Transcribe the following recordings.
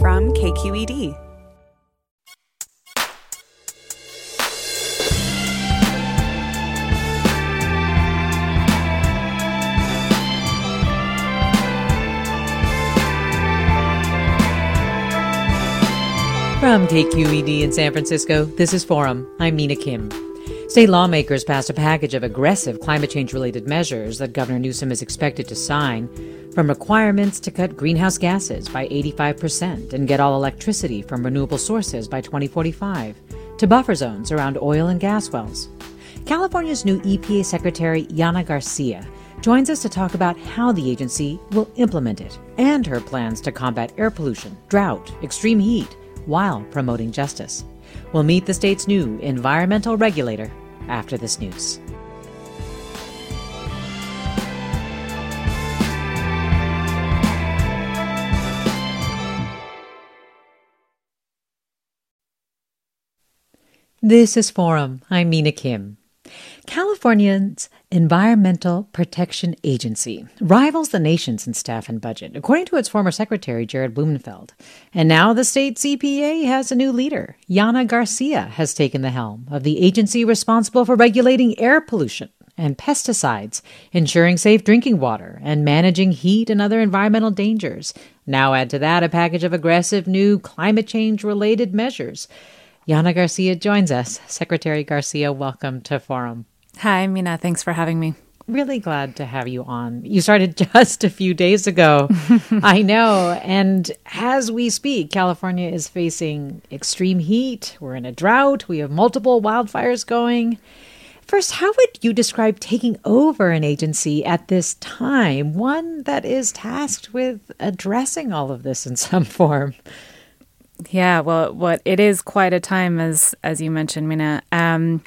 From KQED. From KQED in San Francisco, this is Forum. I'm Mina Kim. State lawmakers passed a package of aggressive climate change related measures that Governor Newsom is expected to sign, from requirements to cut greenhouse gases by 85% and get all electricity from renewable sources by 2045, to buffer zones around oil and gas wells. California's new EPA Secretary, Yana Garcia, joins us to talk about how the agency will implement it and her plans to combat air pollution, drought, extreme heat, while promoting justice. We'll meet the state's new environmental regulator after this news. This is Forum. I'm Mina Kim. Californians Environmental Protection Agency rivals the nation's in staff and budget, according to its former secretary, Jared Blumenfeld. And now the state's EPA has a new leader. Yana Garcia has taken the helm of the agency responsible for regulating air pollution and pesticides, ensuring safe drinking water, and managing heat and other environmental dangers. Now add to that a package of aggressive new climate change related measures. Yana Garcia joins us. Secretary Garcia, welcome to Forum. Hi, Mina. Thanks for having me. Really glad to have you on. You started just a few days ago. I know. And as we speak, California is facing extreme heat. We're in a drought. We have multiple wildfires going. First, how would you describe taking over an agency at this time, one that is tasked with addressing all of this in some form? Yeah, well, what it is quite a time, as as you mentioned, Mina. Um,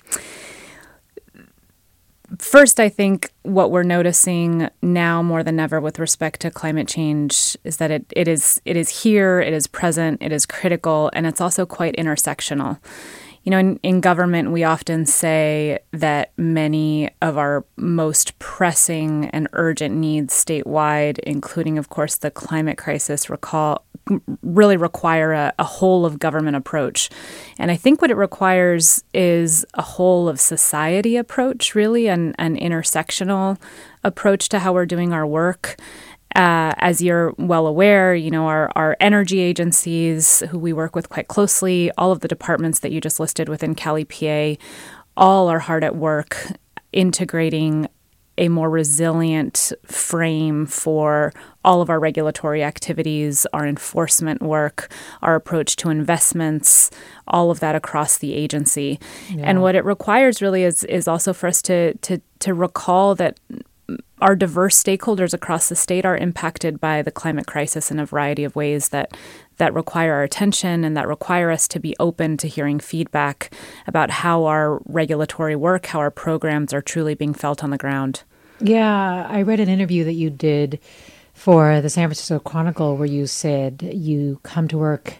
First, I think what we're noticing now more than ever with respect to climate change is that it, it is it is here, it is present, it is critical, and it's also quite intersectional. You know, in, in government, we often say that many of our most pressing and urgent needs statewide, including, of course, the climate crisis, recall really require a, a, whole of government approach. And I think what it requires is a whole of society approach, really, an, an intersectional approach to how we're doing our work. Uh, as you're well aware, you know, our, our energy agencies, who we work with quite closely, all of the departments that you just listed within Cal EPA, all are hard at work integrating a more resilient frame for all of our regulatory activities, our enforcement work, our approach to investments, all of that across the agency. Yeah. And what it requires really is is also for us to to to recall that our diverse stakeholders across the state are impacted by the climate crisis in a variety of ways that that require our attention and that require us to be open to hearing feedback about how our regulatory work, how our programs are truly being felt on the ground. Yeah, I read an interview that you did for the San Francisco Chronicle where you said you come to work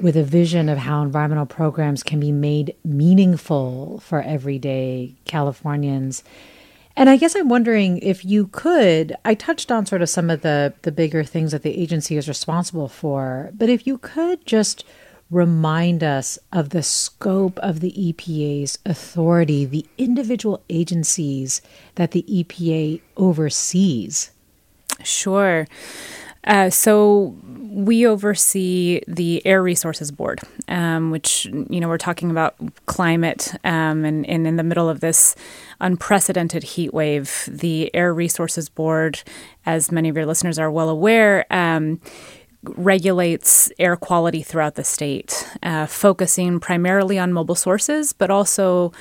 with a vision of how environmental programs can be made meaningful for everyday Californians. And I guess I'm wondering if you could, I touched on sort of some of the, the bigger things that the agency is responsible for, but if you could just remind us of the scope of the EPA's authority, the individual agencies that the EPA oversees. Sure. Uh, so we oversee the Air Resources Board, um, which, you know, we're talking about climate um, and, and in the middle of this unprecedented heat wave. The Air Resources Board, as many of your listeners are well aware, um, regulates air quality throughout the state, uh, focusing primarily on mobile sources, but also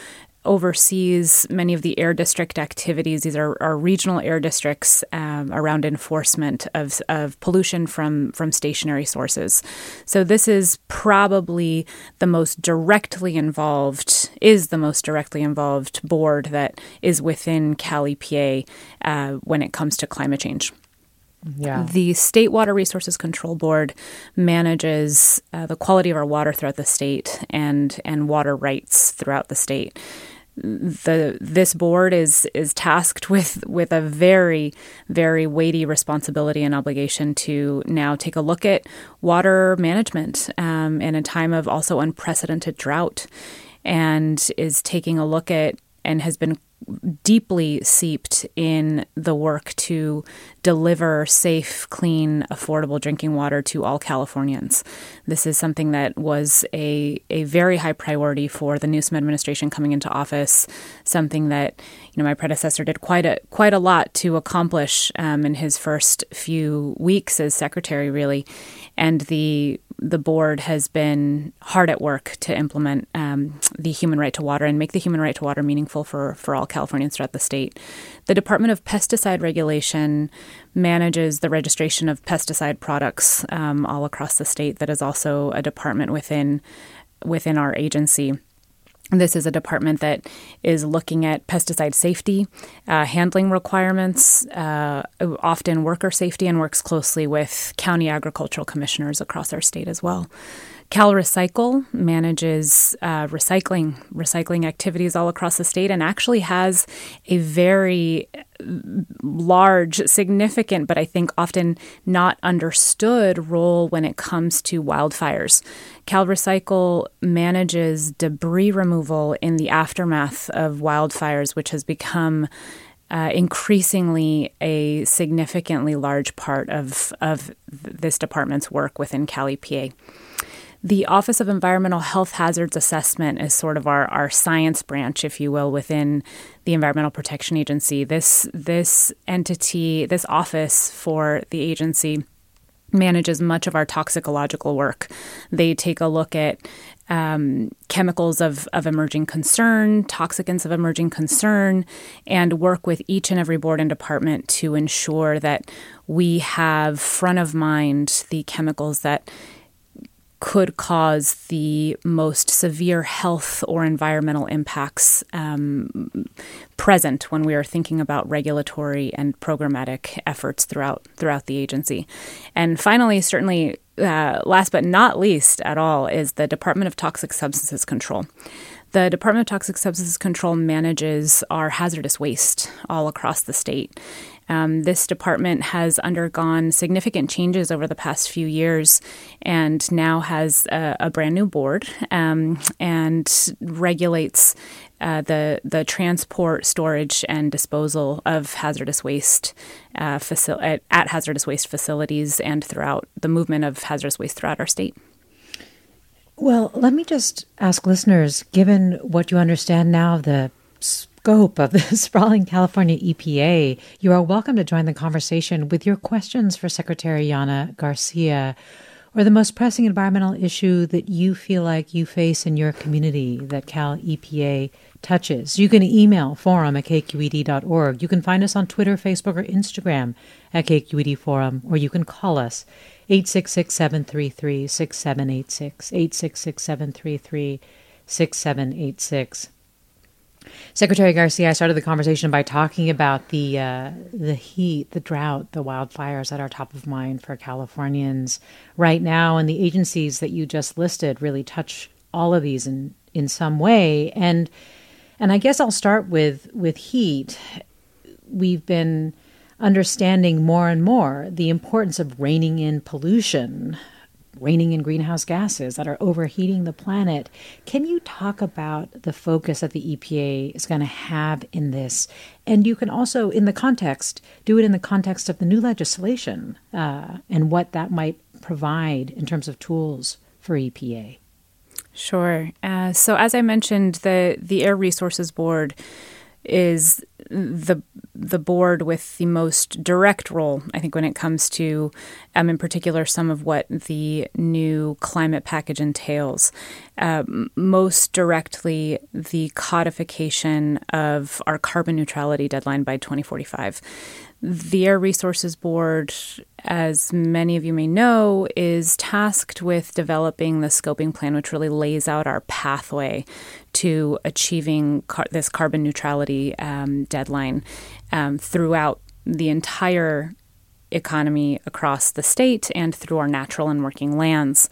oversees many of the air district activities. These are, are regional air districts um, around enforcement of, of pollution from, from stationary sources. So this is probably the most directly involved, is the most directly involved board that is within Cal EPA uh, when it comes to climate change. Yeah. The State Water Resources Control Board manages uh, the quality of our water throughout the state and and water rights throughout the state. The this board is is tasked with with a very very weighty responsibility and obligation to now take a look at water management um, in a time of also unprecedented drought, and is taking a look at and has been deeply seeped in the work to deliver safe, clean, affordable drinking water to all Californians. This is something that was a, a very high priority for the Newsom administration coming into office, something that you know my predecessor did quite a quite a lot to accomplish um, in his first few weeks as secretary, really, and the the board has been hard at work to implement um, the human right to water and make the human right to water meaningful for, for all Californians throughout the state. The Department of Pesticide Regulation manages the registration of pesticide products um, all across the state. That is also a department within within our agency. This is a department that is looking at pesticide safety, uh, handling requirements, uh, often worker safety, and works closely with county agricultural commissioners across our state as well. Cal Recycle manages uh, recycling recycling activities all across the state and actually has a very large, significant, but I think often not understood role when it comes to wildfires. Cal Recycle manages debris removal in the aftermath of wildfires, which has become uh, increasingly a significantly large part of, of this department's work within Cal EPA. The Office of Environmental Health Hazards Assessment is sort of our, our science branch, if you will, within the Environmental Protection Agency. This this entity, this office for the agency manages much of our toxicological work. They take a look at um, chemicals of, of emerging concern, toxicants of emerging concern, and work with each and every board and department to ensure that we have front of mind the chemicals that could cause the most severe health or environmental impacts um, present when we are thinking about regulatory and programmatic efforts throughout throughout the agency. And finally, certainly uh, last but not least at all, is the Department of Toxic Substances Control. The Department of Toxic Substances Control manages our hazardous waste all across the state. Um, this department has undergone significant changes over the past few years and now has a, a brand new board um, and regulates uh, the the transport, storage, and disposal of hazardous waste uh, facil- at, at hazardous waste facilities and throughout the movement of hazardous waste throughout our state. Well, let me just ask listeners given what you understand now of the scope of the sprawling California EPA, you are welcome to join the conversation with your questions for Secretary Yana Garcia or the most pressing environmental issue that you feel like you face in your community that Cal EPA touches. You can email forum at kqed.org. You can find us on Twitter, Facebook, or Instagram at KQED Forum, or you can call us 866 733 6786. 866 733 6786. Secretary Garcia, I started the conversation by talking about the uh, the heat, the drought, the wildfires that are top of mind for Californians right now, and the agencies that you just listed really touch all of these in in some way. And and I guess I'll start with with heat. We've been understanding more and more the importance of reining in pollution reining in greenhouse gases that are overheating the planet. Can you talk about the focus that the EPA is going to have in this? And you can also, in the context, do it in the context of the new legislation uh, and what that might provide in terms of tools for EPA? Sure. Uh, so, as I mentioned, the the Air Resources Board is the the board with the most direct role, I think, when it comes to, um, in particular, some of what the new climate package entails. Uh, most directly, the codification of our carbon neutrality deadline by 2045. The Air Resources Board, as many of you may know, is tasked with developing the scoping plan, which really lays out our pathway to achieving car- this carbon neutrality um, deadline um, throughout the entire economy across the state and through our natural and working lands.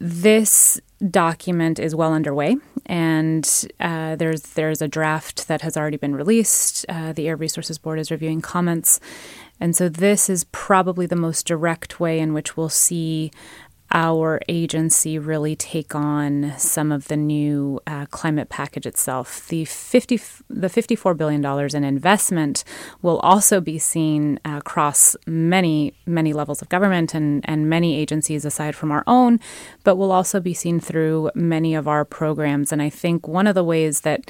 This document is well underway, and uh, there's there's a draft that has already been released. Uh, the Air Resources Board is reviewing comments, and so this is probably the most direct way in which we'll see our agency really take on some of the new uh, climate package itself. The fifty, the fifty-four billion dollars in investment will also be seen across many, many levels of government and and many agencies aside from our own, but will also be seen through many of our programs. And I think one of the ways that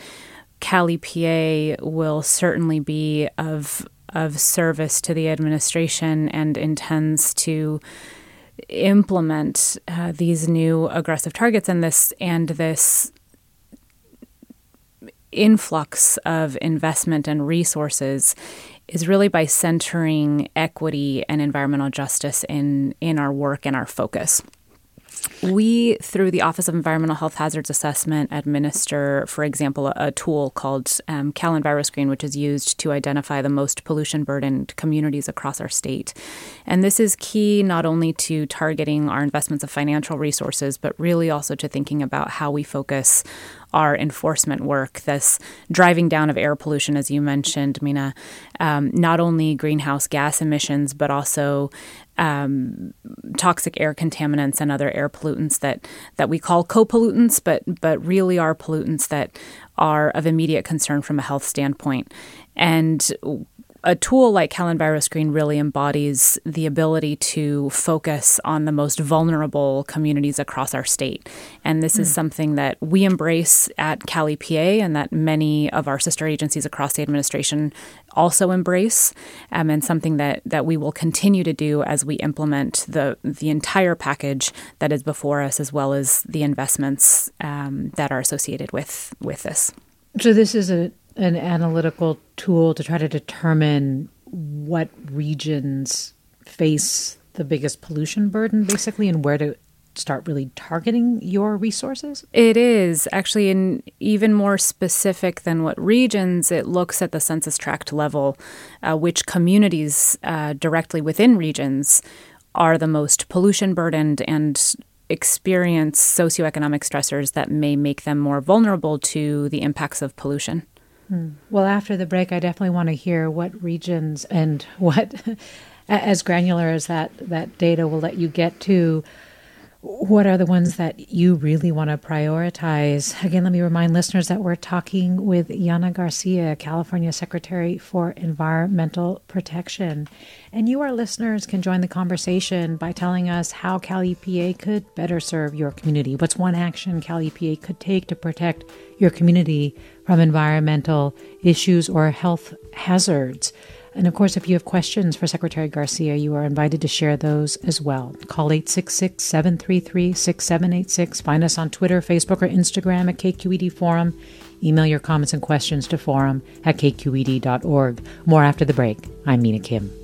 Cal EPA will certainly be of of service to the administration and intends to implement uh, these new aggressive targets and this and this influx of investment and resources is really by centering equity and environmental justice in in our work and our focus. We, through the Office of Environmental Health Hazards Assessment, administer, for example, a, tool called um, Cal EnviroScreen, which is used to identify the most pollution burdened communities across our state. And this is key not only to targeting our investments of financial resources, but really also to thinking about how we focus our enforcement work, this driving down of air pollution, as you mentioned, Mina, um, not only greenhouse gas emissions, but also um, toxic air contaminants and other air pollutants that, that we call co-pollutants, but but really are pollutants that are of immediate concern from a health standpoint. And a tool like Cal EnviroScreen really embodies the ability to focus on the most vulnerable communities across our state. And this mm. is hmm. something that we embrace at Cal EPA and that many of our sister agencies across the administration also embrace, um, and something that, that we will continue to do as we implement the, the entire package that is before us, as well as the investments um, that are associated with, with this. So, this is a an analytical tool to try to determine what regions face the biggest pollution burden, basically, and where to start really targeting your resources? It is actually in even more specific than what regions. It looks at the census tract level, uh, which communities uh, directly within regions are the most pollution burdened and experience socioeconomic stressors that may make them more vulnerable to the impacts of pollution. Well, after the break, I definitely want to hear what regions and what, as granular as that, that data will let you get to, what are the ones that you really want to prioritize? Again, let me remind listeners that we're talking with Yana Garcia, California Secretary for Environmental Protection. And you, our listeners, can join the conversation by telling us how Cal EPA could better serve your community. What's one action Cal EPA could take to protect your community from environmental issues or health hazards? And of course, if you have questions for Secretary Garcia, you are invited to share those as well. Call 866 733 6786. Find us on Twitter, Facebook, or Instagram at KQED Forum. Email your comments and questions to forum at kqed.org. More after the break. I'm Mina Kim.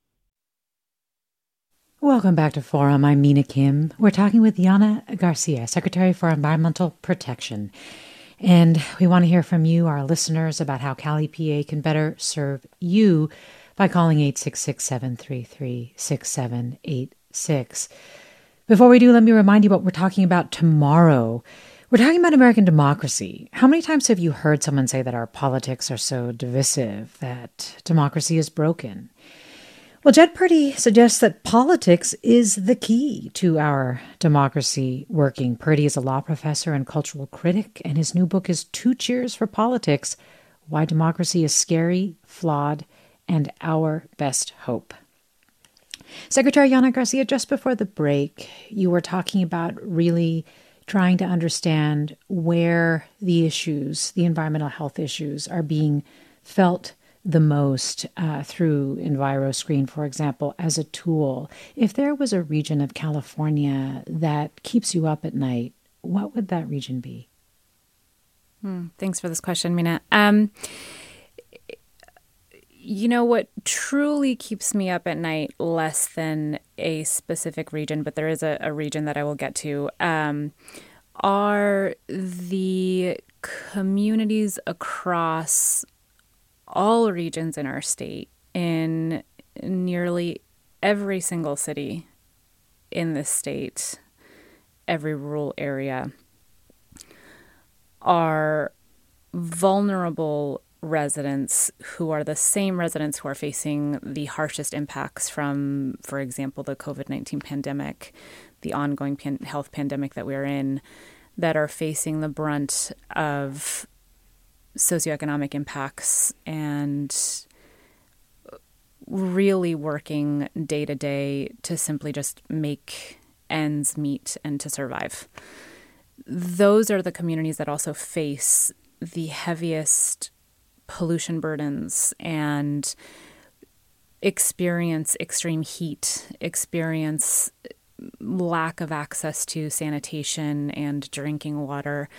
Welcome back to Forum. I'm Mina Kim. We're talking with Yana Garcia, Secretary for Environmental Protection. And we want to hear from you, our listeners, about how Cal EPA can better serve you by calling 866 733 6786. Before we do, let me remind you what we're talking about tomorrow. We're talking about American democracy. How many times have you heard someone say that our politics are so divisive, that democracy is broken? Well, Jed Purdy suggests that politics is the key to our democracy working. Purdy is a law professor and cultural critic, and his new book is Two Cheers for Politics Why Democracy is Scary, Flawed, and Our Best Hope. Secretary Yana Garcia, just before the break, you were talking about really trying to understand where the issues, the environmental health issues, are being felt the most uh, through EnviroScreen, for example, as a tool. If there was a region of California that keeps you up at night, what would that region be? Hmm, thanks for this question, Mina. Um, you know what truly keeps me up at night less than a specific region, but there is a, a region that I will get to, um, are the communities across all regions in our state, in nearly every single city in this state, every rural area, are vulnerable residents who are the same residents who are facing the harshest impacts from, for example, the COVID 19 pandemic, the ongoing pan- health pandemic that we're in, that are facing the brunt of socioeconomic impacts and really working day to day to simply just make ends meet and to survive. Those are the communities that also face the heaviest pollution burdens and experience extreme heat, experience lack of access to sanitation and drinking water,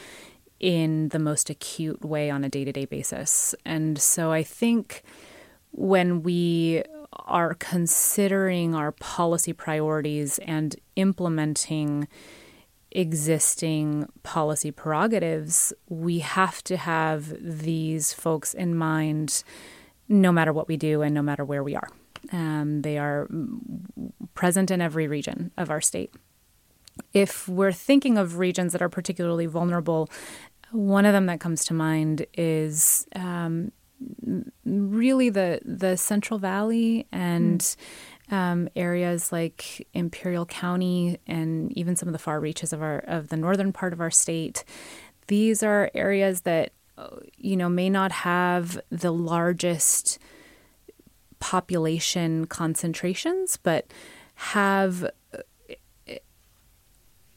in the most acute way on a day to day basis. And so I think when we are considering our policy priorities and implementing existing policy prerogatives, we have to have these folks in mind no matter what we do and no matter where we are. Um, they are present in every region of our state. If we're thinking of regions that are particularly vulnerable one of them that comes to mind is um, really the the Central Valley and mm. um, areas like Imperial County and even some of the far reaches of our of the northern part of our state. These are areas that you know may not have the largest population concentrations, but have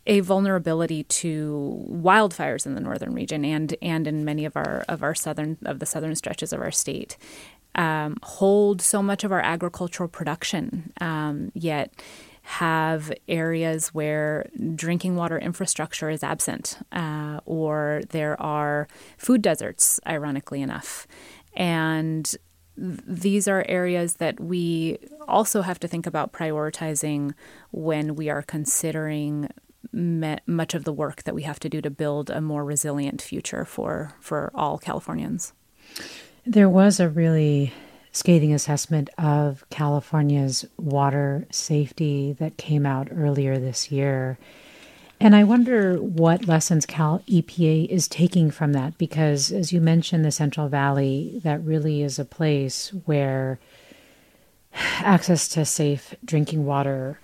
a vulnerability to wildfires in the northern region and and in many of our of our southern of the southern stretches of our state um, hold so much of our agricultural production um, yet have areas where drinking water infrastructure is absent uh, or there are food deserts ironically enough. And these are areas that we also have to think about prioritizing when we are considering much of the work that we have to do to build a more resilient future for for all Californians. There was a really scathing assessment of California's water safety that came out earlier this year. And I wonder what lessons Cal EPA is taking from that because as you mentioned the Central Valley that really is a place where access to safe drinking water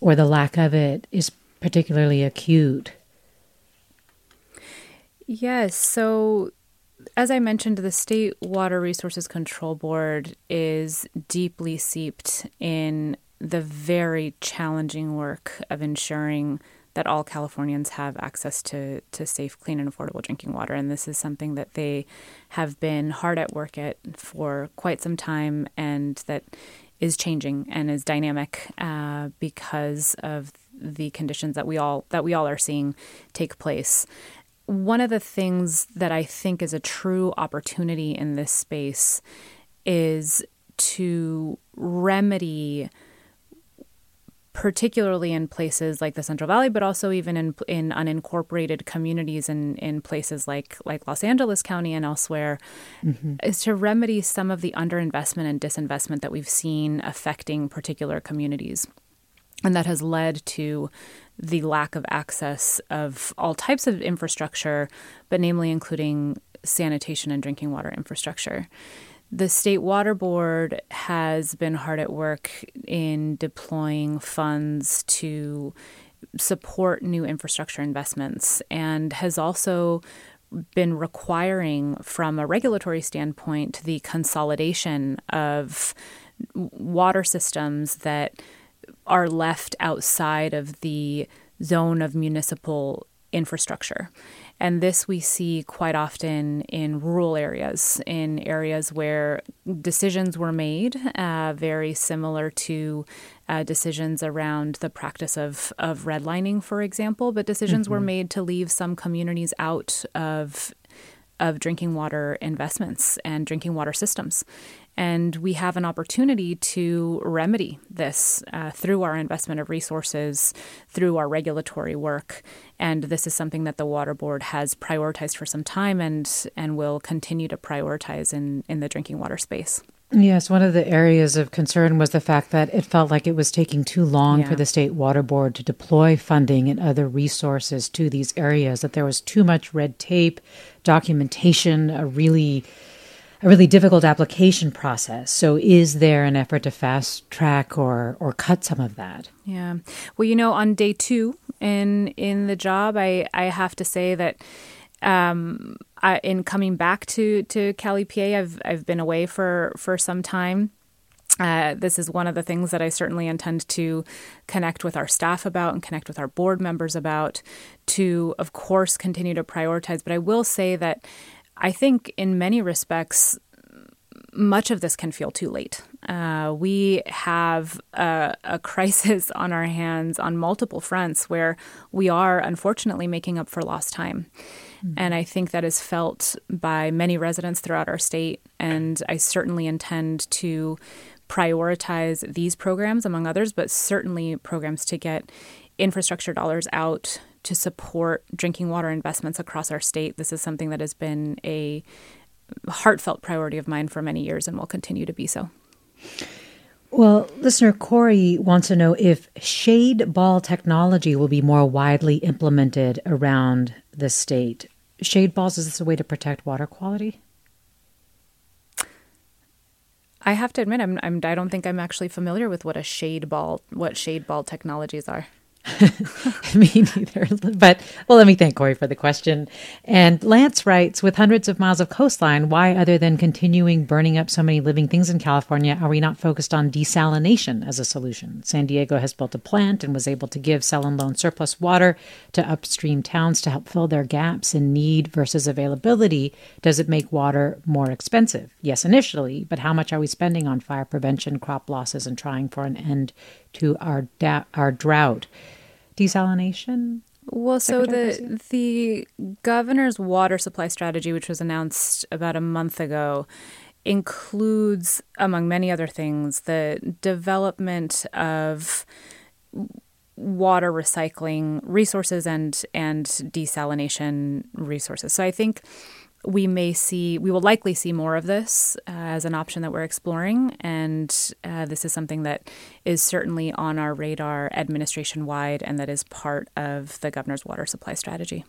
or the lack of it is particularly acute. Yes. So, as I mentioned, the State Water Resources Control Board is deeply seeped in the very challenging work of ensuring that all Californians have access to, to safe, clean, and affordable drinking water. And this is something that they have been hard at work at for quite some time and that is changing and is dynamic uh, because of the conditions that we all that we all are seeing take place. One of the things that I think is a true opportunity in this space is to remedy particularly in places like the Central Valley, but also even in in unincorporated communities in, in places like like Los Angeles County and elsewhere, mm-hmm. is to remedy some of the underinvestment and disinvestment that we've seen affecting particular communities. And that has led to the lack of access of all types of infrastructure, but namely including sanitation and drinking water infrastructure. The State Water Board has been hard at work in deploying funds to support new infrastructure investments and has also been requiring, from a regulatory standpoint, the consolidation of water systems that are left outside of the zone of municipal infrastructure. And this we see quite often in rural areas, in areas where decisions were made, uh, very similar to uh, decisions around the practice of, of redlining, for example, but decisions mm-hmm. were made to leave some communities out of of drinking water investments and drinking water systems. And we have an opportunity to remedy this uh, through our investment of resources, through our regulatory work. And this is something that the Water Board has prioritized for some time and, and will continue to prioritize in, in the drinking water space. Yes, one of the areas of concern was the fact that it felt like it was taking too long yeah. for the state water board to deploy funding and other resources to these areas, that there was too much red tape, documentation, a really a really difficult application process. So, is there an effort to fast track or or cut some of that? Yeah. Well, you know, on day two in in the job, I I have to say that. Um, I, in coming back to to Cal EPA, I've I've been away for for some time. Uh, this is one of the things that I certainly intend to connect with our staff about and connect with our board members about to, of course, continue to prioritize. But I will say that I think in many respects, much of this can feel too late. Uh, we have a, a, crisis on our hands on multiple fronts where we are unfortunately making up for lost time. Mm-hmm. And I think that is felt by many residents throughout our state. And I certainly intend to prioritize these programs, among others, but certainly programs to get infrastructure dollars out to support drinking water investments across our state. This is something that has been a heartfelt priority of mine for many years and will continue to be so. Well, listener Corey wants to know if shade ball technology will be more widely implemented around the state. Shade balls, is this a way to protect water quality? I have to admit, I'm, I'm, I don't think I'm actually familiar with what a shade ball, what shade ball technologies are. Me neither. But well, let me thank Corey for the question. And Lance writes, with hundreds of miles of coastline, why, other than continuing burning up so many living things in California, are we not focused on desalination as a solution? San Diego has built a plant and was able to give sell and loan surplus water to upstream towns to help fill their gaps in need versus availability. Does it make water more expensive? Yes, initially, but how much are we spending on fire prevention, crop losses, and trying for an end to our da- our drought? Desalination? Well, so the the governor's water supply strategy, which was announced about a month ago, includes, among many other things, the development of water recycling resources and and desalination resources. So I think we may see, we will likely see more of this uh, as an option that we're exploring. And uh, this is something that is certainly on our radar administration wide and that is part of the governor's water supply strategy.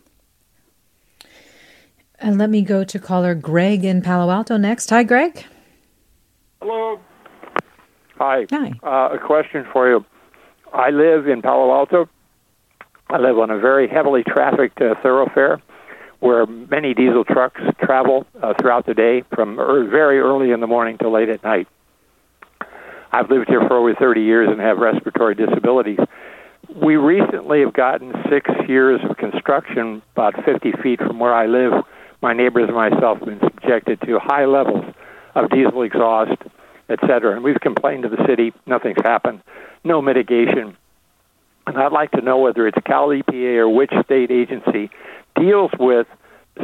And let me go to caller Greg in Palo Alto next. Hi, Greg. Hello. Hi. Hi. Uh, a question for you. I live in Palo Alto. I live on a very heavily trafficked uh, thoroughfare where many diesel trucks travel uh, throughout the day from er- very early in the morning to late at night. I've lived here for over 30 years and have respiratory disabilities. We recently have gotten six years of construction about 50 feet from where I live. My neighbors and myself have been subjected to high levels of diesel exhaust, et cetera. And we've complained to the city. Nothing's happened. No mitigation. And I'd like to know whether it's Cal EPA or which state agency deals with,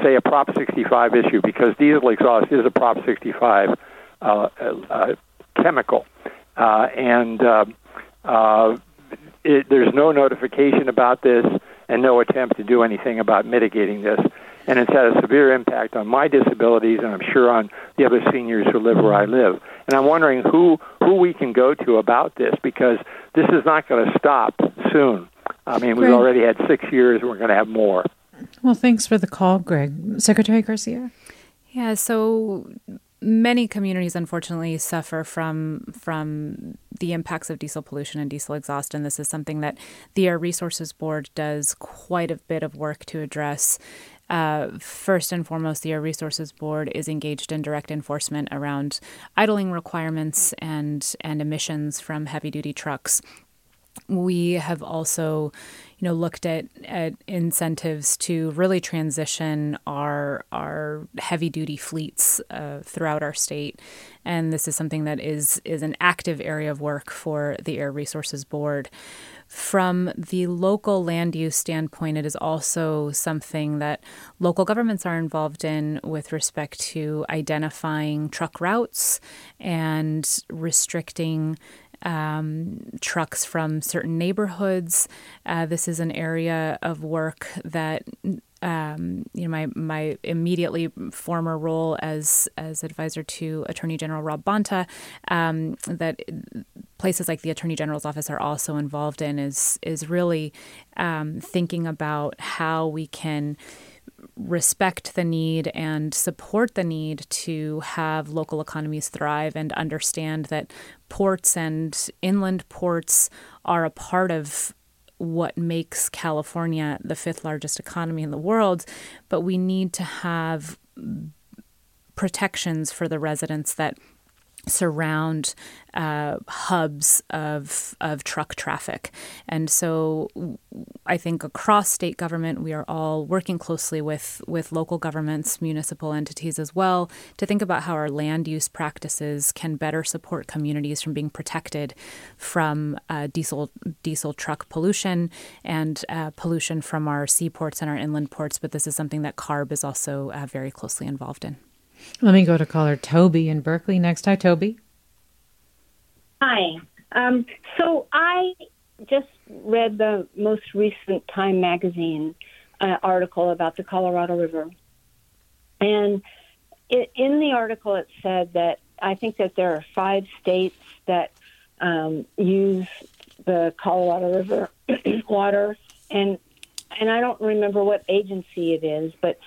say, a Prop 65 issue, because diesel exhaust is a Prop 65 uh, uh, chemical. Uh, and uh, uh, it, there's no notification about this and no attempt to do anything about mitigating this. And it's had a severe impact on my disabilities, and I'm sure on the other seniors who live where I live. And I'm wondering who who we can go to about this because this is not going to stop soon. I mean, we've already had six years, and we're going to have more. Well, thanks for the call, Greg. Secretary Garcia. Yeah, so many communities unfortunately suffer from from the impacts of diesel pollution and diesel exhaust and this is something that the air resources board does quite a bit of work to address uh, first and foremost, the Air Resources Board is engaged in direct enforcement around idling requirements and and emissions from heavy duty trucks. We have also, you know, looked at, at incentives to really transition our our heavy duty fleets uh, throughout our state, and this is something that is is an active area of work for the Air Resources Board. From the local land use standpoint, it is also something that local governments are involved in with respect to identifying truck routes and restricting um, trucks from certain neighborhoods. Uh, this is an area of work that um, you know, my my immediately former role as as advisor to Attorney General Rob Bonta, um, that places like the Attorney General's office are also involved in is is really um, thinking about how we can respect the need and support the need to have local economies thrive and understand that ports and inland ports are a part of what makes California the fifth largest economy in the world, but we need to have protections for the residents that surround uh, hubs of of truck traffic, and so I think across state government we are all working closely with with local governments, municipal entities as well, to think about how our land use practices can better support communities from being protected from uh, diesel diesel truck pollution and uh, pollution from our seaports and our inland ports. But this is something that CARB is also uh, very closely involved in. Let me go to caller Toby in Berkeley next. Hi, Toby. Hi. Um, so I just read the most recent Time magazine uh, article about the Colorado River. And it, in the article, it said that I think that there are five states that um, use the Colorado River water, and and I don't remember what agency it is, but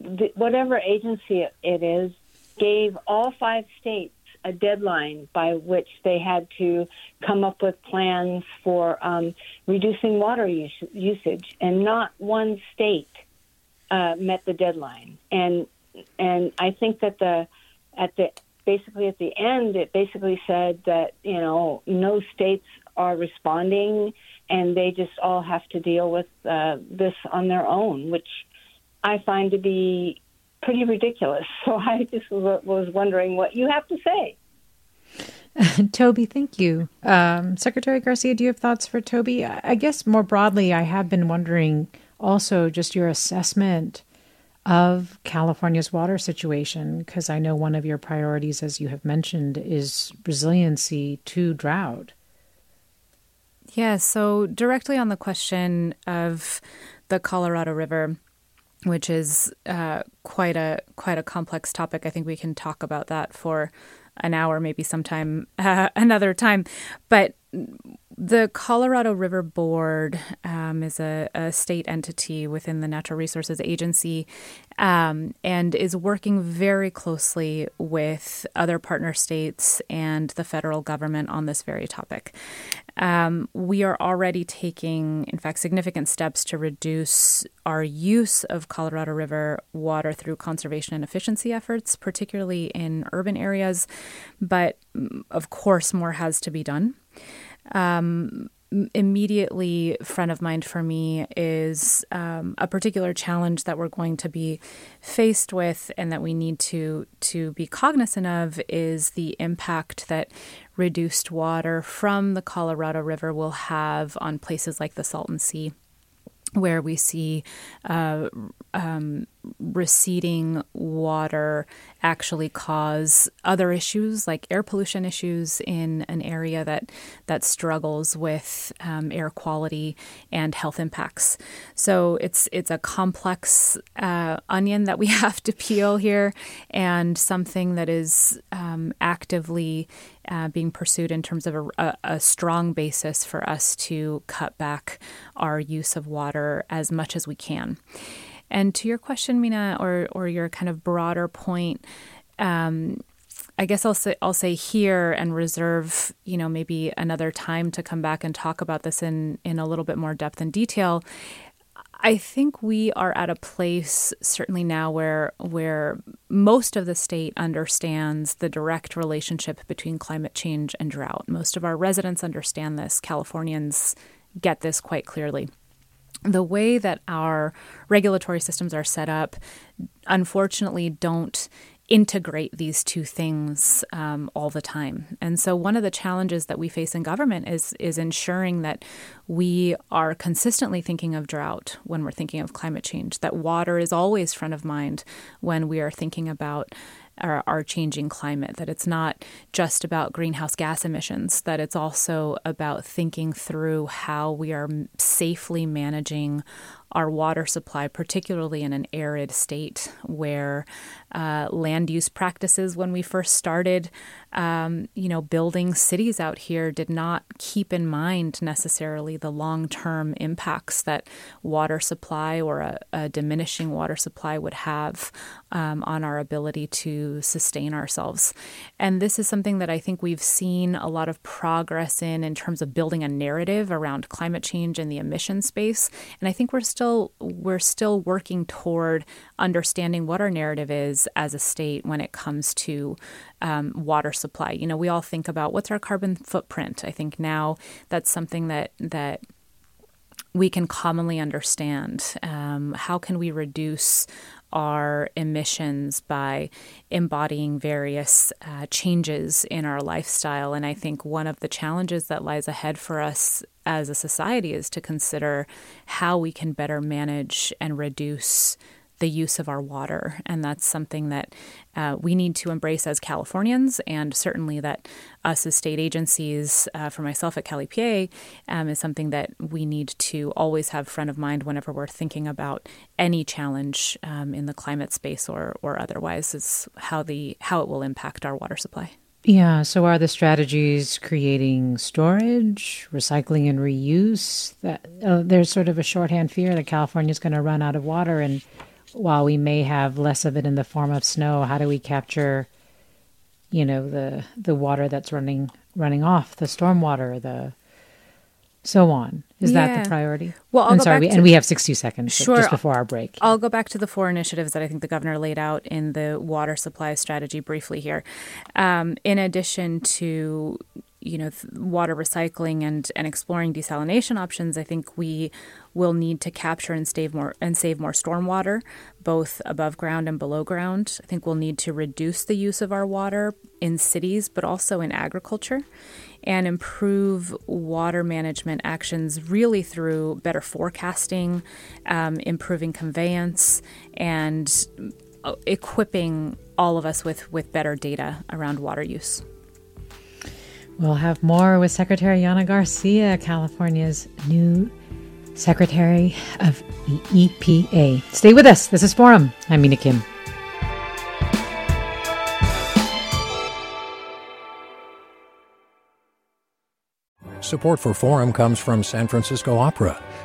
the, whatever agency it is gave all five states a deadline by which they had to come up with plans for um, reducing water use, usage, and not one state uh, met the deadline. And and I think that the at the basically at the end, it basically said that you know no states are responding, and they just all have to deal with uh, this on their own, which I find to be pretty ridiculous. So I just was wondering what you have to say. Toby, thank you. Um, Secretary Garcia, do you have thoughts for Toby? I guess more broadly, I have been wondering also just your assessment of California's water situation, because I know one of your priorities, as you have mentioned, is resiliency to drought. Yeah, so directly on the question of the Colorado River, which is uh, quite a quite a complex topic. I think we can talk about that for an hour, maybe sometime uh, another time. But the Colorado River Board um, is a, a, state entity within the Natural Resources Agency um, and is working very closely with other partner states and the federal government on this very topic. Um, we are already taking, in fact, significant steps to reduce our use of Colorado River water through conservation and efficiency efforts, particularly in urban areas. But mm, of course, more has to be done. Um, immediately front of mind for me is um, a particular challenge that we're going to be faced with and that we need to to be cognizant of is the impact that reduced water from the Colorado River will have on places like the Salton Sea where we see uh, um, receding water actually cause other issues like air pollution issues in an area that that struggles with um, air quality and health impacts. So it's it's a complex uh, onion that we have to peel here, and something that is um, actively uh, being pursued in terms of a, a, a, strong basis for us to cut back our use of water as much as we can. And to your question, Mina, or or your kind of broader point, um, I guess I'll say I'll say here and reserve, you know, maybe another time to come back and talk about this in in a little bit more depth and detail. I think we are at a place certainly now where where most of the state understands the direct relationship between climate change and drought. Most of our residents understand this. Californians get this quite clearly the way that our regulatory systems are set up, unfortunately, don't integrate these two things um, all the time. And so one of the challenges that we face in government is is ensuring that we are consistently thinking of drought when we're thinking of climate change, that water is always front of mind when we are thinking about our, our, changing climate, that it's not just about greenhouse gas emissions, that it's also about thinking through how we are safely managing our water supply, particularly in an arid state where uh, land use practices, when we first started, um, you know, building cities out here, did not keep in mind necessarily the long term impacts that water supply or a, a diminishing water supply would have um, on our ability to sustain ourselves. And this is something that I think we've seen a lot of progress in in terms of building a narrative around climate change and the emission space. And I think we're still still we're still working toward understanding what our narrative is as a state when it comes to um, water supply. You know, we all think about what's our carbon footprint. I think now that's something that that we can commonly understand. Um, how can we reduce our emissions by embodying various uh, changes in our lifestyle. And I think one of the challenges that lies ahead for us as a society is to consider how we can better manage and reduce the use of our water. And that's something that uh, we need to embrace as Californians, and certainly that us as state agencies, uh, for myself at Cal EPA, um, is something that we need to always have front of mind whenever we're thinking about any challenge um, in the climate space or, or otherwise, is how, the, how it will impact our water supply. Yeah. So, are the strategies creating storage, recycling, and reuse? That uh, there's sort of a shorthand fear that California is going to run out of water, and while we may have less of it in the form of snow, how do we capture, you know, the the water that's running running off, the storm water, the so on. Is yeah. that the priority? Well, I'll I'm go sorry, back to, and we have 60 seconds sure, just before our break. I'll go back to the four initiatives that I think the governor laid out in the water supply strategy briefly here. Um, in addition to you know water recycling and and exploring desalination options, I think we will need to capture and save more and save more stormwater, both above ground and below ground. I think we'll need to reduce the use of our water in cities, but also in agriculture, and improve water management actions really through better forecasting, um, improving conveyance, and uh, equipping all of us with with better data around water use. We'll have more with Secretary Yana Garcia, California's new Secretary of EPA. Stay with us. This is Forum. I'm Mina Kim. Support for Forum comes from San Francisco Opera.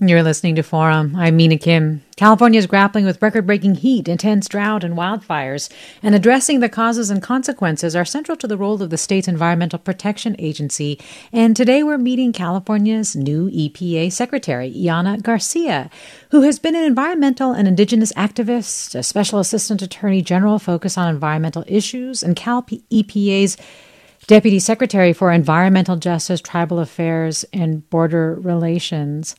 You're listening to Forum. I'm Mina Kim. California is grappling with record breaking heat, intense drought, and wildfires, and addressing the causes and consequences are central to the role of the state's Environmental Protection Agency. And today we're meeting California's new EPA Secretary, Yana Garcia, who has been an environmental and indigenous activist, a special assistant attorney general focused on environmental issues, and Cal EPA's Deputy Secretary for Environmental Justice, Tribal Affairs, and Border Relations.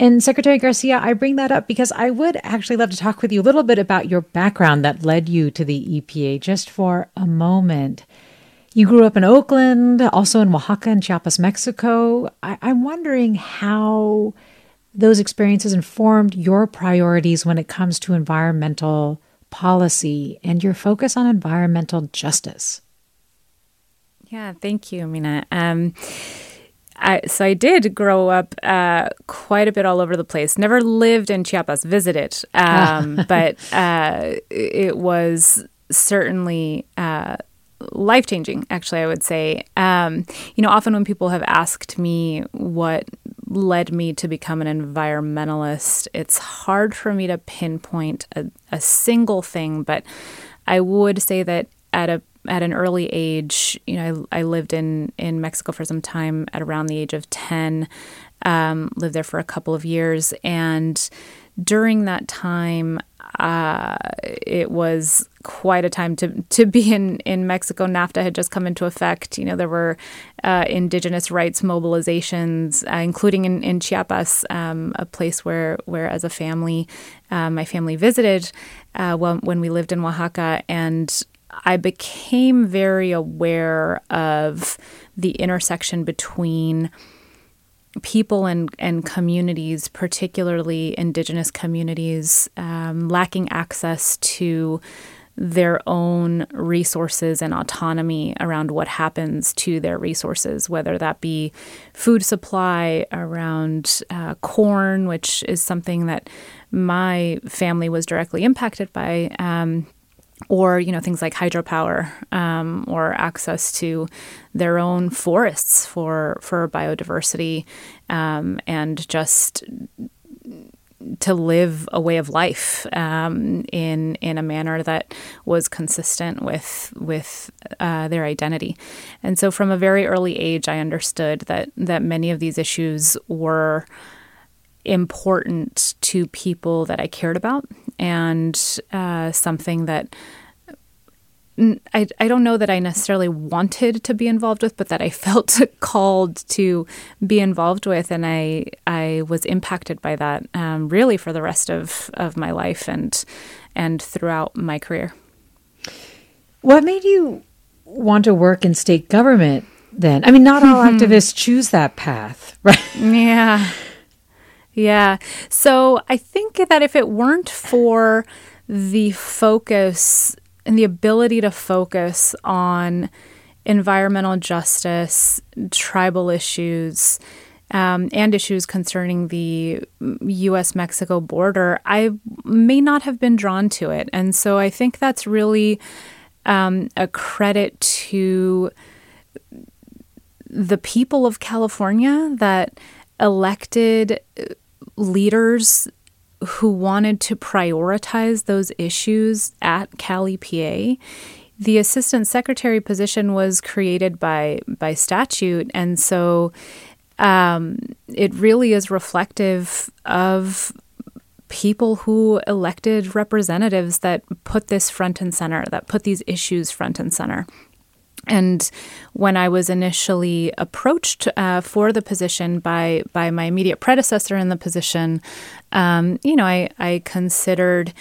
And Secretary Garcia, I bring that up because I would actually love to talk with you a little bit about your background that led you to the EPA just for a moment. You grew up in Oakland, also in Oaxaca and Chiapas, Mexico. I- I'm wondering how those experiences informed your priorities when it comes to environmental policy and your focus on environmental justice. Yeah, thank you, Mina. Um, I, so I did grow up uh, quite a bit all over the place. Never lived in Chiapas, visited, um, but uh, it was certainly uh, life changing. Actually, I would say. Um, you know, often when people have asked me what led me to become an environmentalist, it's hard for me to pinpoint a, a single thing, but I would say that at a at an early age, you know, I, I, lived in in Mexico for some time at around the age of ten. Um, lived there for a couple of years, and during that time, uh, it was quite a time to to be in in Mexico. NAFTA had just come into effect. You know, there were uh, indigenous rights mobilizations, uh, including in, in Chiapas, um, a place where where as a family, uh, my family visited uh, when, when we lived in Oaxaca, and I became very aware of the intersection between people and, and communities, particularly indigenous communities, um, lacking access to their own resources and autonomy around what happens to their resources, whether that be food supply, around uh, corn, which is something that my family was directly impacted by. Um, or you know things like hydropower um, or access to their own forests for for biodiversity um, and just to live a way of life um, in in a manner that was consistent with with uh, their identity, and so from a very early age, I understood that that many of these issues were important to people that I cared about and uh, something that I, I don't know that I necessarily wanted to be involved with, but that I felt called to be involved with. And I, I was impacted by that um, really for the rest of, of my life and, and throughout my career. What made you want to work in state government then? I mean, not all activists choose that path, right? Yeah. Yeah. So I think that if it weren't for the focus and the ability to focus on environmental justice, tribal issues, um, and issues concerning the US Mexico border, I may not have been drawn to it. And so I think that's really um, a credit to the people of California that elected leaders who wanted to prioritize those issues at Cal EPA. The assistant secretary position was created by by statute, and so um, it really is reflective of people who elected representatives that put this front and center, that put these issues front and center. And when I was initially approached uh, for the position by by my immediate predecessor in the position, um, you know, I, I considered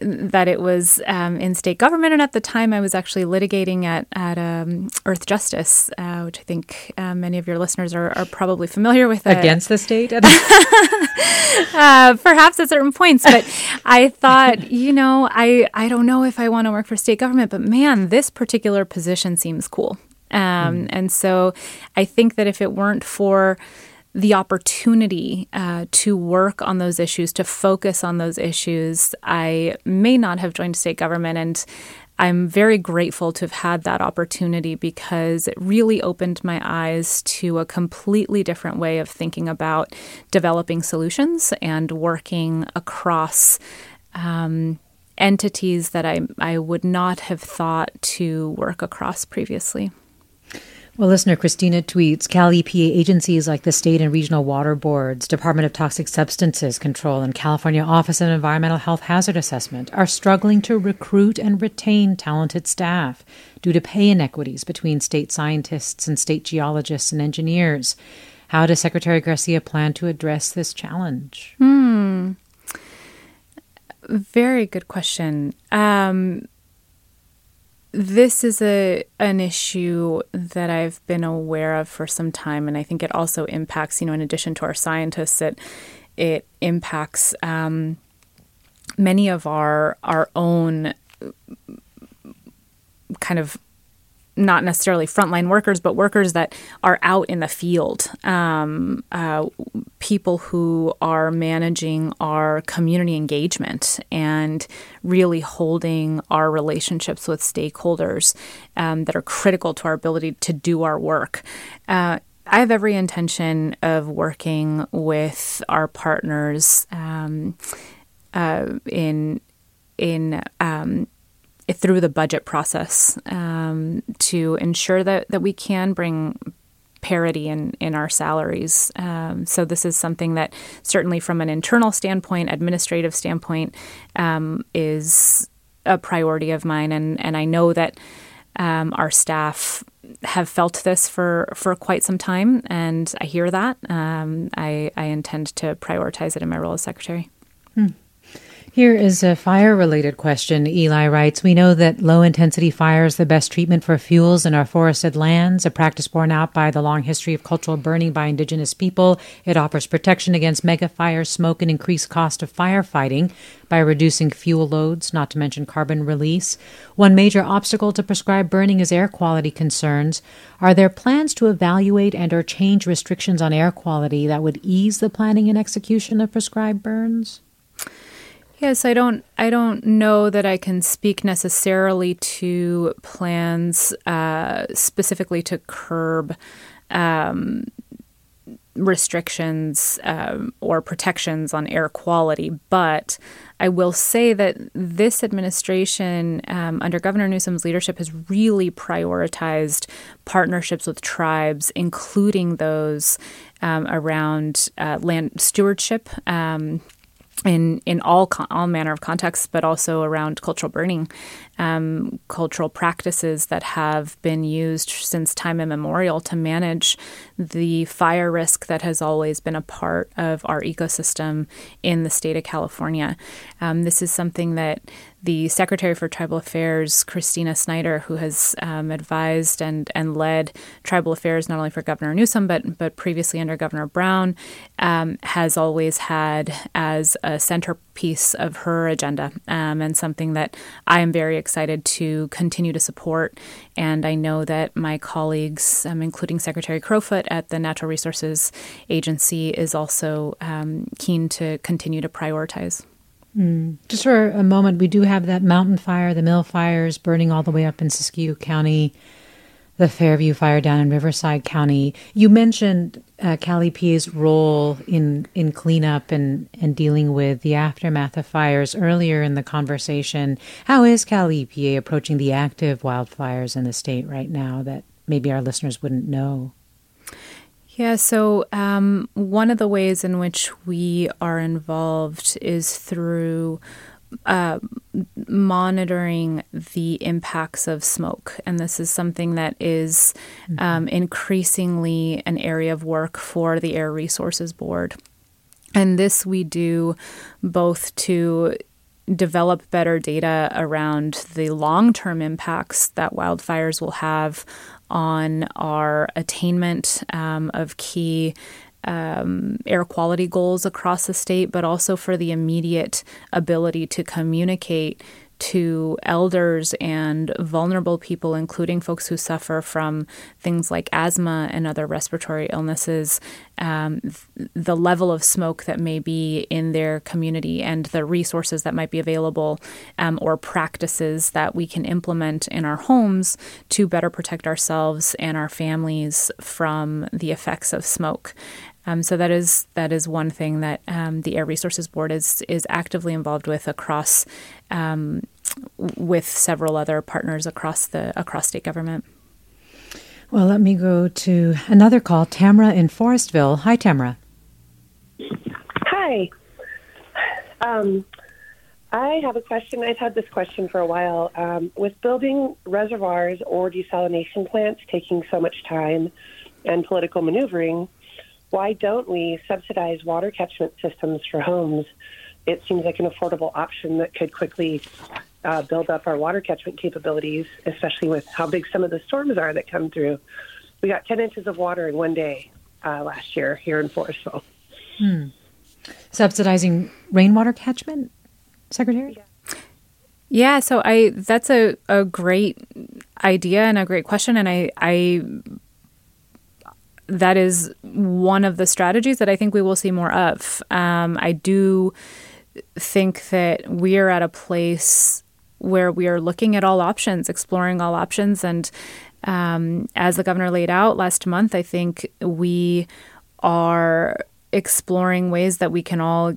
that it was um, in state government, and at the time I was actually litigating at at um, Earthjustice, uh, which I think uh, many of your listeners are, are probably familiar with. Against the state, uh, perhaps at certain points, but I thought, you know, I I don't know if I want to work for state government, but man, this particular position seems cool, um, mm. and so I think that if it weren't for the opportunity uh, to work on those issues, to focus on those issues, I may not have joined state government. And I'm very grateful to have had that opportunity because it really opened my eyes to a completely different way of thinking about developing solutions and working across. Um, entities that I, I would not have thought to work across previously. Well, listener Christina tweets Cal EPA agencies like the state and regional water boards, Department of Toxic Substances Control, and California Office of Environmental Health Hazard Assessment are struggling to recruit and retain talented staff due to pay inequities between state scientists and state geologists and engineers. How does Secretary Garcia plan to address this challenge? Hmm. Very good question. Um, this is a an issue that I've been aware of for some time, and I think it also impacts. You know, in addition to our scientists, it it impacts um, many of our our own kind of not necessarily frontline workers, but workers that are out in the field, um, uh, people who are managing our community engagement and really holding our relationships with stakeholders um, that are critical to our ability to do our work. Uh, I have every intention of working with our partners um, uh, in in um, through the budget process um, to ensure that, that we can bring parity in, in our salaries. Um, so this is something that certainly from an internal standpoint, administrative standpoint, um, is a priority of mine. And, and I know that um, our staff have felt this for, for quite some time, and I hear that. Um, I, I intend to prioritize it in my role as secretary. Hmm. Here is a fire related question. Eli writes We know that low intensity fire is the best treatment for fuels in our forested lands, a practice borne out by the long history of cultural burning by indigenous people. It offers protection against mega fire, smoke, and increased cost of firefighting by reducing fuel loads, not to mention carbon release. One major obstacle to prescribed burning is air quality concerns. Are there plans to evaluate and or change restrictions on air quality that would ease the planning and execution of prescribed burns? Yes, I don't. I don't know that I can speak necessarily to plans uh, specifically to curb um, restrictions um, or protections on air quality, but I will say that this administration, um, under Governor Newsom's leadership, has really prioritized partnerships with tribes, including those um, around uh, land stewardship um, in in all all manner of contexts, but also around cultural burning, um, cultural practices that have been used since time immemorial to manage the fire risk that has always been a part of our ecosystem in the state of California. Um, this is something that the Secretary for Tribal Affairs, Christina Snider, who has um, advised and, and led tribal affairs not only for Governor Newsom but but previously under Governor Brown, um, has always had as a centerpiece of her agenda um, and something that I am very excited to continue to support. And I know that my colleagues, um, including Secretary Crowfoot at the Natural Resources Agency, is also um, keen to continue to prioritize. Mm. Just for a moment, we do have that mountain fire, the mill fires burning all the way up in Siskiyou County, the Fairview fire down in Riverside County. You mentioned uh, EPA's role in, in cleanup and, and dealing with the aftermath of fires earlier in the conversation. How is Cal EPA approaching the active wildfires in the state right now that maybe our listeners wouldn't know? Yeah, so um, one of the ways in which we are involved is through uh, monitoring the impacts of smoke. And this is something that is um, increasingly an area of work for the Air Resources Board. And this we do both to develop better data around the long term impacts that wildfires will have on our attainment um, of key um, air quality goals across the state, but also for the immediate ability to communicate to elders and vulnerable people, including folks who suffer from things like asthma and other respiratory illnesses, um, the level of smoke that may be in their community and the resources that might be available um, or practices that we can implement in our homes to better protect ourselves and our families from the effects of smoke. Um, so that is that is one thing that um, the Air Resources Board is is actively involved with across um, with several other partners across the across state government. Well, let me go to another call. Tamara in Forestville. Hi, Tamara. Hi. Um, I have a question. I've had this question for a while. Um, with building reservoirs or desalination plants taking so much time and political maneuvering, why don't we subsidize water catchment systems for homes? It seems like an affordable option that could quickly uh, build up our water catchment capabilities, especially with how big some of the storms are that come through. We got 10 inches of water in one day uh, last year here in Forestville. Hmm. Subsidizing rainwater catchment, Secretary? Yeah. Yeah, so I that's a, a great idea and a great question, and I I that is one of the strategies that I think we will see more of. Um, I do think that we are at a place where we are looking at all options, exploring all options, and um, as the governor laid out last month, I think we are exploring ways that we can all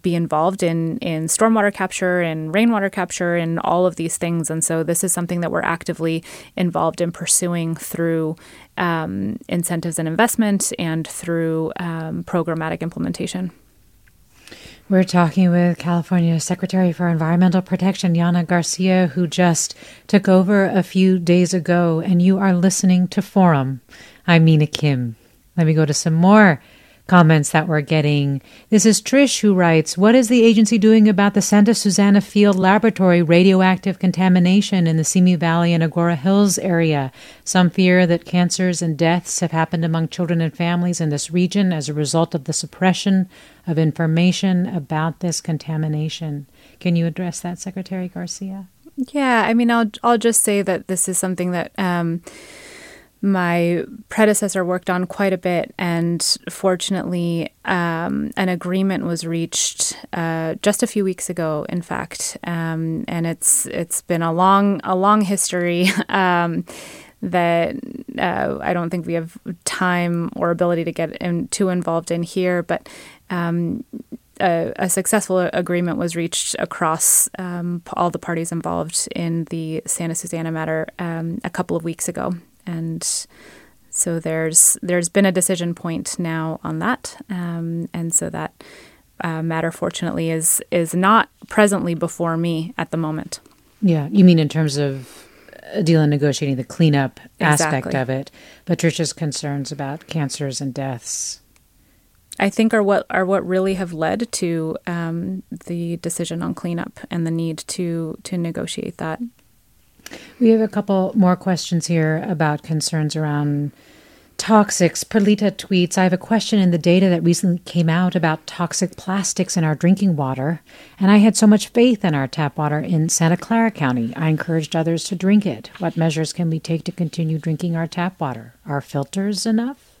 be involved in in stormwater capture and rainwater capture and all of these things. And so this is something that we're actively involved in pursuing through um, incentives and investment and through um, programmatic implementation. We're talking with California Secretary for Environmental Protection, Yana Garcia, who just took over a few days ago, and you are listening to Forum. I'm Mina Kim. Let me go to some more comments that we're getting. This is Trish who writes What is the agency doing about the Santa Susana Field Laboratory radioactive contamination in the Simi Valley and Agoura Hills area? Some fear that cancers and deaths have happened among children and families in this region as a result of the suppression of information about this contamination. Can you address that, Secretary Garcia? Yeah, I mean, I'll I'll just say that this is something that. Um, my predecessor worked on quite a bit, and fortunately, um, an agreement was reached uh, just a few weeks ago. In fact, um, and it's it's been a long a long history. Um, that uh, I don't think we have time or ability to get in, too involved in here, but um, a, a, successful agreement was reached across um, all the parties involved in the Santa Susana matter um, a couple of weeks ago and so there's there's been a decision point now on that, um, and so that uh, matter fortunately is is not presently before me at the moment. Yeah, you mean in terms of dealing negotiating the cleanup exactly. aspect of it, Patricia's concerns about cancers and deaths. I think are what are what really have led to um, the decision on cleanup and the need to to negotiate that. We have a couple more questions here about concerns around toxics. Perlita tweets I have a question in the data that recently came out about toxic plastics in our drinking water, and I had so much faith in our tap water in Santa Clara County. I encouraged others to drink it. What measures can we take to continue drinking our tap water? Are filters enough?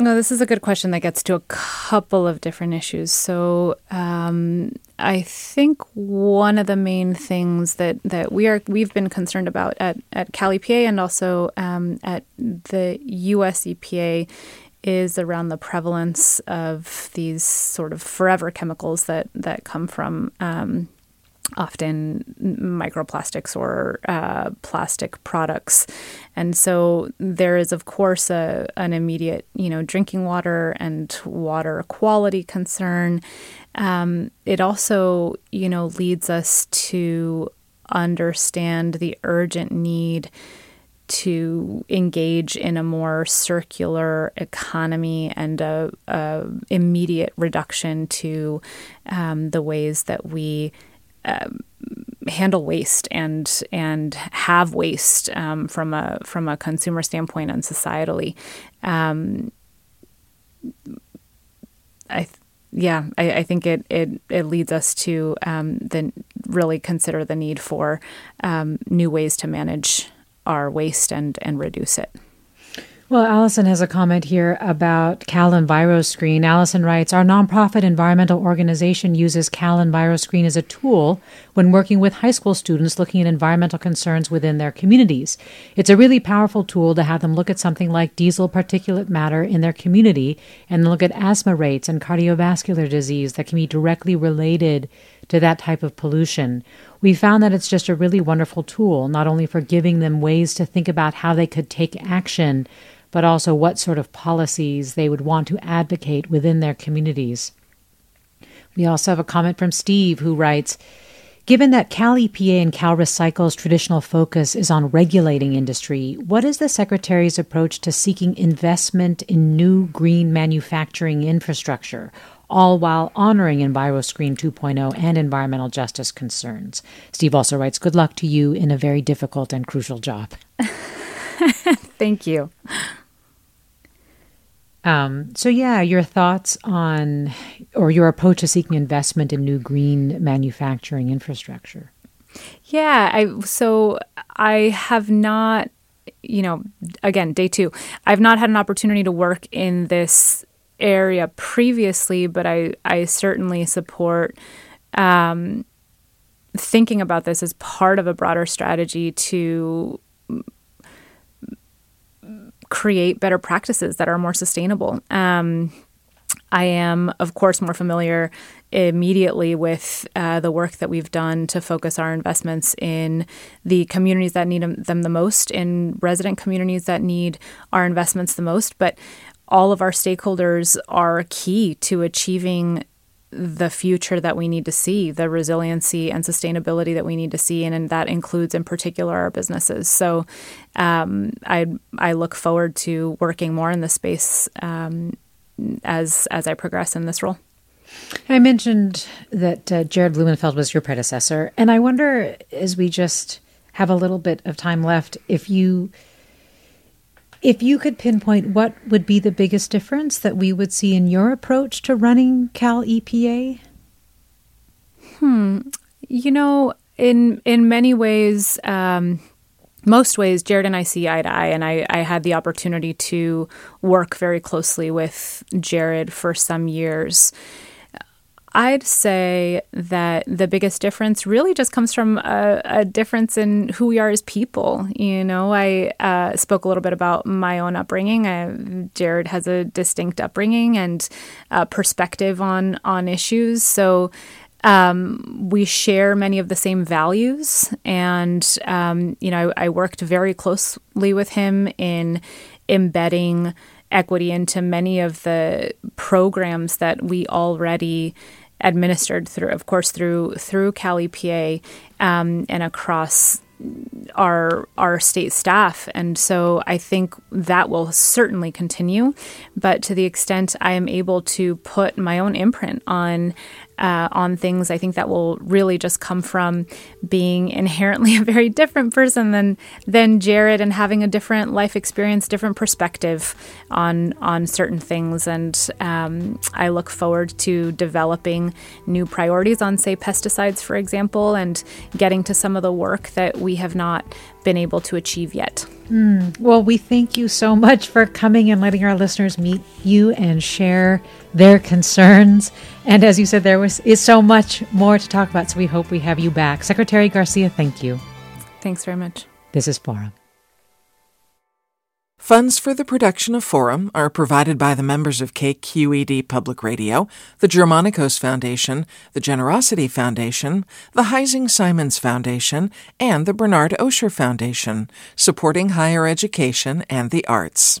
No, this is a good question that gets to a couple of different issues. So, um, I think one of the main things that, that we are we've been concerned about at at Cal EPA and also um, at the U.S. EPA is around the prevalence of these sort of forever chemicals that that come from um, often microplastics or uh, plastic products. And so there is, of course, a, an immediate, you know, drinking water and water quality concern. Um, it also, you know, leads us to understand the urgent need to engage in a more circular economy and a, a immediate reduction to um, the ways that we um, handle waste and and have waste um, from a from a consumer standpoint and societally. Um, I yeah, I, I, think it, it it leads us to um, then really consider the need for um, new ways to manage our waste and and reduce it. Well, Allison has a comment here about Cal EnviroScreen. Allison writes Our nonprofit environmental organization uses Cal EnviroScreen as a tool when working with high school students looking at environmental concerns within their communities. It's a really powerful tool to have them look at something like diesel particulate matter in their community and look at asthma rates and cardiovascular disease that can be directly related to that type of pollution. We found that it's just a really wonderful tool, not only for giving them ways to think about how they could take action but also what sort of policies they would want to advocate within their communities. We also have a comment from Steve who writes Given that Cal EPA and Cal Recycle's traditional focus is on regulating industry, what is the Secretary's approach to seeking investment in new green manufacturing infrastructure, all while honoring EnviroScreen 2.0 and environmental justice concerns? Steve also writes Good luck to you in a very difficult and crucial job. Thank you. Um, so, yeah, your thoughts on or your approach to seeking investment in new green manufacturing infrastructure? Yeah, I so I have not, you know, again, day two, I've not had an opportunity to work in this area previously, but I I certainly support. Um, thinking about this as part of a broader strategy to create better practices that are more sustainable. Um, I am, of course, more familiar immediately with uh, the work that we've done to focus our investments in the communities that need them the most, in resident communities that need our investments the most. But all of our stakeholders are key to achieving the future that we need to see, the resiliency and sustainability that we need to see, and, and that includes in particular our businesses. So um, I I look forward to working more in this space um, as as I progress in this role. I mentioned that uh, Jared Blumenfeld was your predecessor, and I wonder, as we just have a little bit of time left, if you if you could pinpoint what would be the biggest difference that we would see in your approach to running Cal EPA? Hmm. You know, in in many ways, um, most ways, Jared and I see eye to eye, and I, I had the opportunity to work very closely with Jared for some years. I'd say that the biggest difference really just comes from a, a difference in who we are as people. You know, I uh, spoke a little bit about my own upbringing. I, Jared has a distinct upbringing and perspective on on issues, so um, we share many of the same values. And um, you know, I, I worked very closely with him in embedding equity into many of the programs that we already administered through, of course, through through Cal EPA um, and across our our state staff. And so I think that will certainly continue. But to the extent I am able to put my own imprint on uh, on things I think that will really just come from being inherently a very different person than than Jared and having a different life experience different perspective on on certain things and um, I look forward to developing new priorities on say pesticides for example and getting to some of the work that we have not been able to achieve yet. Mm. Well, we thank you so much for coming and letting our listeners meet you and share their concerns. And as you said, there was is so much more to talk about. So we hope we have you back, Secretary Garcia. Thank you. Thanks very much. This is Forum. Funds for the production of Forum are provided by the members of KQED Public Radio, the Germanacos Foundation, the Generosity Foundation, the Heising Simons Foundation, and the Bernard Osher Foundation, supporting higher education and the arts.